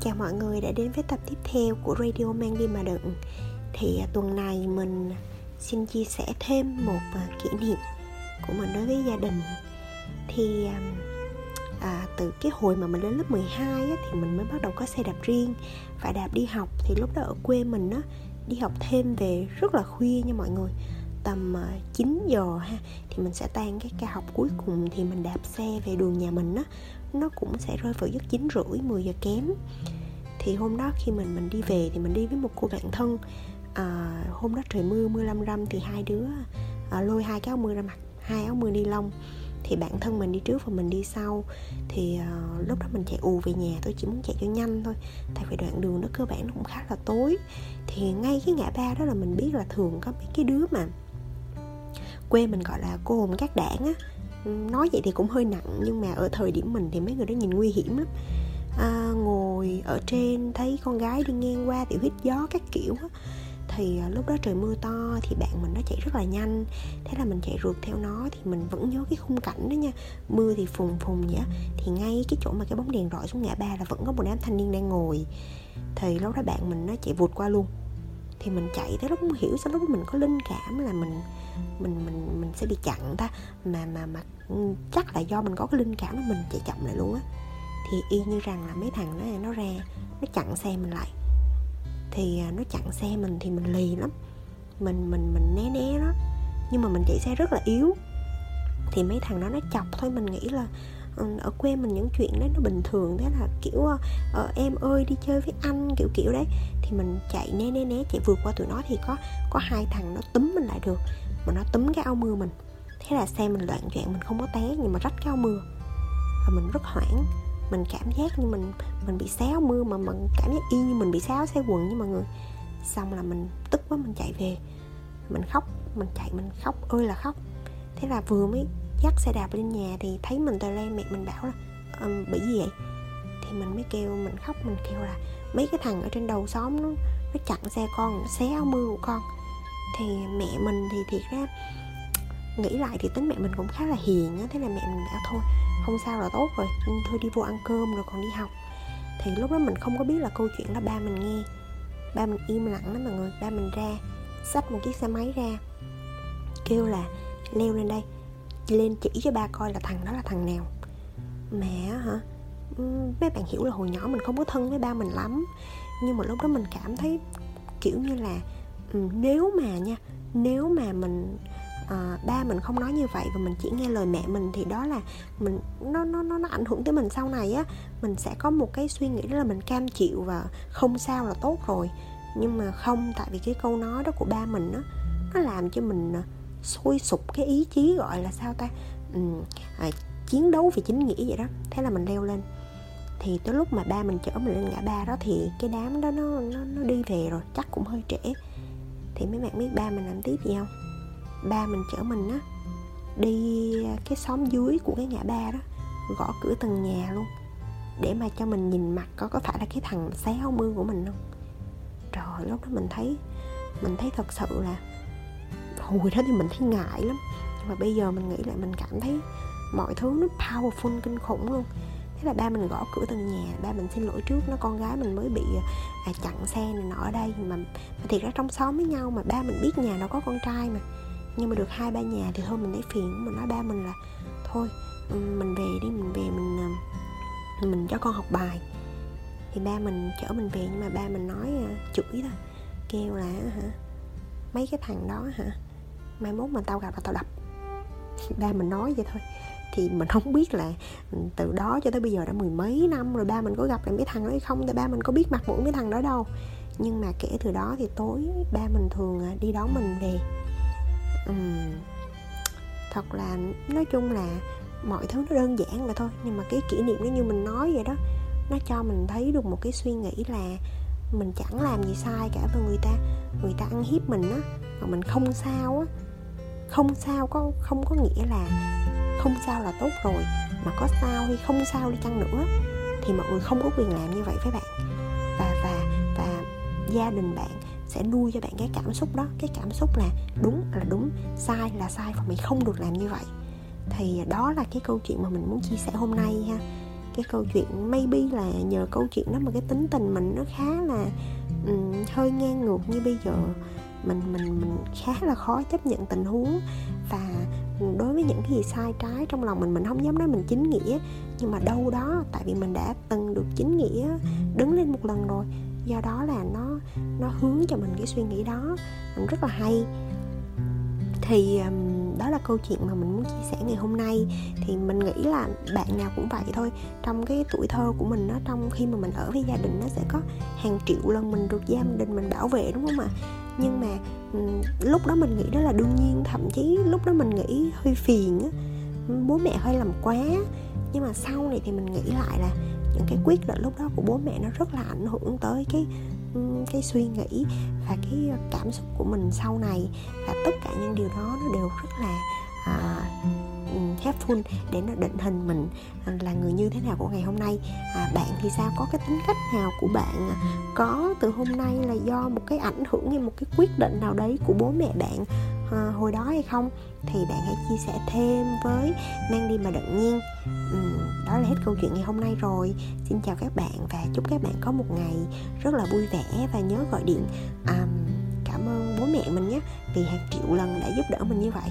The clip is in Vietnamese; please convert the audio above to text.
Chào mọi người đã đến với tập tiếp theo của Radio Mang đi mà đựng. Thì à, tuần này mình xin chia sẻ thêm một à, kỷ niệm của mình đối với gia đình. Thì à, à, từ cái hồi mà mình lên lớp 12 á, thì mình mới bắt đầu có xe đạp riêng Và đạp đi học. Thì lúc đó ở quê mình á, đi học thêm về rất là khuya nha mọi người tầm ờ, 9 giờ ha thì mình sẽ tan cái ca học cuối cùng thì mình đạp xe về đường nhà mình á. Nó cũng sẽ rơi vào giấc chín rưỡi 10 giờ kém. Thì hôm đó khi mình mình đi về thì mình đi với một cô bạn thân à, hôm đó trời mưa mưa lâm râm thì hai đứa à, lôi hai cái áo mưa ra mặt hai áo mưa ni lông. Thì bạn thân mình đi trước và mình đi sau. Thì uh, lúc đó mình chạy ù về nhà tôi chỉ muốn chạy cho nhanh thôi tại vì đoạn đường nó cơ bản nó cũng khá là tối. Thì ngay cái ngã ba đó là mình biết là thường có mấy cái đứa mà quê mình gọi là cô hồn các đảng á. Nói vậy thì cũng hơi nặng nhưng mà ở thời điểm mình thì mấy người đó nhìn nguy hiểm lắm. À, ngồi ở trên thấy con gái đi ngang qua thì hít gió các kiểu á thì à, lúc đó trời mưa to thì bạn mình nó chạy rất là nhanh. Thế là mình chạy rượt theo nó thì mình vẫn nhớ cái khung cảnh đó nha. Mưa thì phùng phùng vậy thì ngay cái chỗ mà cái bóng đèn rọi xuống ngã ba là vẫn có một đám thanh niên đang ngồi. Thì lúc đó bạn mình nó chạy vụt qua luôn thì mình chạy tới lúc không hiểu sao lúc mình có linh cảm là mình mình mình mình sẽ bị chặn ta. Mà mà mà ừ, chắc là do mình có cái linh cảm đó mình chạy chậm lại luôn á. Thì y như rằng là mấy thằng nó nó ra, nó chặn xe mình lại. Thì à, nó chặn xe mình thì mình lì lắm. Mình mình mình né né đó. Nhưng mà mình chạy xe rất là yếu. Thì mấy thằng đó nó chọc thôi, mình nghĩ là Ừ, ở quê mình những chuyện đấy nó bình thường thế là kiểu ờ, ờ, em ơi đi chơi với anh kiểu kiểu đấy. Thì mình chạy né né né chạy vượt qua tụi nó thì có có hai thằng nó túm mình lại được mà nó túm cái áo mưa mình. Thế là xe mình loạn choạng mình không có té nhưng mà rách cái áo mưa. Và mình rất hoảng mình cảm giác như mình mình bị xé áo mưa mà mình cảm giác y như mình bị xáo xe quần với mọi người. Xong là mình tức quá mình chạy về. Mình khóc mình chạy mình khóc ơi là khóc. Thế là vừa mới dắt xe đạp lên nhà thì thấy mình tờ lên mẹ mình bảo là um, bị gì vậy? Thì mình mới kêu mình khóc mình kêu là mấy cái thằng ở trên đầu xóm nó nó chặn xe con nó xé áo mưa của con. Thì mẹ mình thì thiệt ra nghĩ lại thì tính mẹ mình cũng khá là hiền á thế là mẹ mình bảo thôi không sao là tốt rồi thôi đi vô ăn cơm rồi còn đi học. Thì lúc đó mình không có biết là câu chuyện đó ba mình nghe. Ba mình im lặng lắm mọi người. Ba mình ra xách một chiếc xe máy ra kêu là leo lên đây lên chỉ cho ba coi là thằng đó là thằng nào. Mẹ hả? Ừ, mấy bạn hiểu là hồi nhỏ mình không có thân với ba mình lắm. Nhưng mà lúc đó mình cảm thấy kiểu như là ừ, nếu mà nha nếu mà mình à, ba mình không nói như vậy và mình chỉ nghe lời mẹ mình thì đó là mình nó nó nó nó ảnh hưởng tới mình sau này á. Mình sẽ có một cái suy nghĩ đó là mình cam chịu và không sao là tốt rồi. Nhưng mà không tại vì cái câu nói đó của ba mình á nó làm cho mình à, sôi sục cái ý chí gọi là sao ta? Ừ, à, chiến đấu vì chính nghĩa vậy đó. Thế là mình leo lên. Thì tới lúc mà ba mình chở mình lên ngã ba đó thì cái đám đó nó nó, nó đi về rồi chắc cũng hơi trễ. Thì mấy bạn biết ba mình làm tiếp gì không? Ba mình chở mình á đi cái xóm dưới của cái ngã ba đó gõ cửa từng nhà luôn để mà cho mình nhìn mặt có có phải là cái thằng xé áo mưa của mình không? Rồi lúc đó mình thấy mình thấy thật sự là hồi đó thì mình thấy ngại lắm. Nhưng mà bây giờ mình nghĩ lại mình cảm thấy mọi thứ nó powerful kinh khủng luôn. Thế là ba mình gõ cửa từng nhà ba mình xin lỗi trước nó con gái mình mới bị à, chặn xe này nọ ở đây. Mà, mà thiệt ra trong xóm với nhau mà ba mình biết nhà nó có con trai mà. Nhưng mà được hai ba nhà thì thôi mình lấy phiền mình nói ba mình là thôi ừ, mình về đi mình về mình à, mình cho con học bài. Thì ba mình chở mình về nhưng mà ba mình nói à, chửi thôi kêu là hả? Mấy cái thằng đó hả? Mai mốt mà tao gặp là tao đập. Ba mình nói vậy thôi. Thì mình không biết là từ đó cho tới bây giờ đã mười mấy năm rồi ba mình có gặp lại mấy thằng đó hay không tại ba mình có biết mặt mũi mấy thằng đó đâu. Nhưng mà kể từ đó thì tối ba mình thường à, đi đón mình về. Uhm, thật là nói chung là mọi thứ nó đơn giản vậy thôi. Nhưng mà cái kỷ niệm nó như mình nói vậy đó nó cho mình thấy được một cái suy nghĩ là mình chẳng làm gì sai cả và người ta người ta ăn hiếp mình á mà mình không sao á không sao có không có nghĩa là không sao là tốt rồi mà có sao hay không sao đi chăng nữa thì mọi người không có quyền làm như vậy với bạn. Và và và gia đình bạn sẽ nuôi cho bạn cái cảm xúc đó cái cảm xúc là đúng là đúng sai là sai và mình không được làm như vậy. Thì đó là cái câu chuyện mà mình muốn chia sẻ hôm nay ha. Cái câu chuyện maybe là nhờ câu chuyện đó mà cái tính tình mình nó khá là um, hơi ngang ngược như bây giờ mình mình mình khá là khó chấp nhận tình huống. Và đối với những cái gì sai trái trong lòng mình mình không dám nói mình chính nghĩa. Nhưng mà đâu đó, tại vì mình đã từng được chính nghĩa đứng lên một lần rồi, do đó là nó nó hướng cho mình cái suy nghĩ đó. Mình rất là hay. Thì đó là câu chuyện mà mình muốn chia sẻ ngày hôm nay. Thì mình nghĩ là bạn nào cũng vậy thôi. Trong cái tuổi thơ của mình nó trong khi mà mình ở với gia đình nó sẽ có hàng triệu lần mình được gia đình mình bảo vệ, đúng không ạ? Nhưng mà lúc đó mình nghĩ đó là đương nhiên thậm chí lúc đó mình nghĩ hơi phiền á. Bố mẹ hơi làm quá. Nhưng mà sau này thì mình nghĩ lại là những cái quyết định lúc đó của bố mẹ nó rất là ảnh hưởng tới cái cái suy nghĩ và cái cảm xúc của mình sau này. Và tất cả những điều đó nó đều rất là à, helpful để nó định hình mình à, là người như thế nào của ngày hôm nay. À, bạn thì sao? Có cái tính cách nào của bạn à, có từ hôm nay là do một cái ảnh hưởng hay một cái quyết định nào đấy của bố mẹ bạn à, hồi đó hay không? Thì bạn hãy chia sẻ thêm với mang đi mà đặng nhiên. Ừ, đó là hết câu chuyện ngày hôm nay rồi. Xin chào các bạn và chúc các bạn có một ngày rất là vui vẻ và nhớ gọi điện. À, cảm ơn bố mẹ mình nhé vì hàng triệu lần đã giúp đỡ mình như vậy.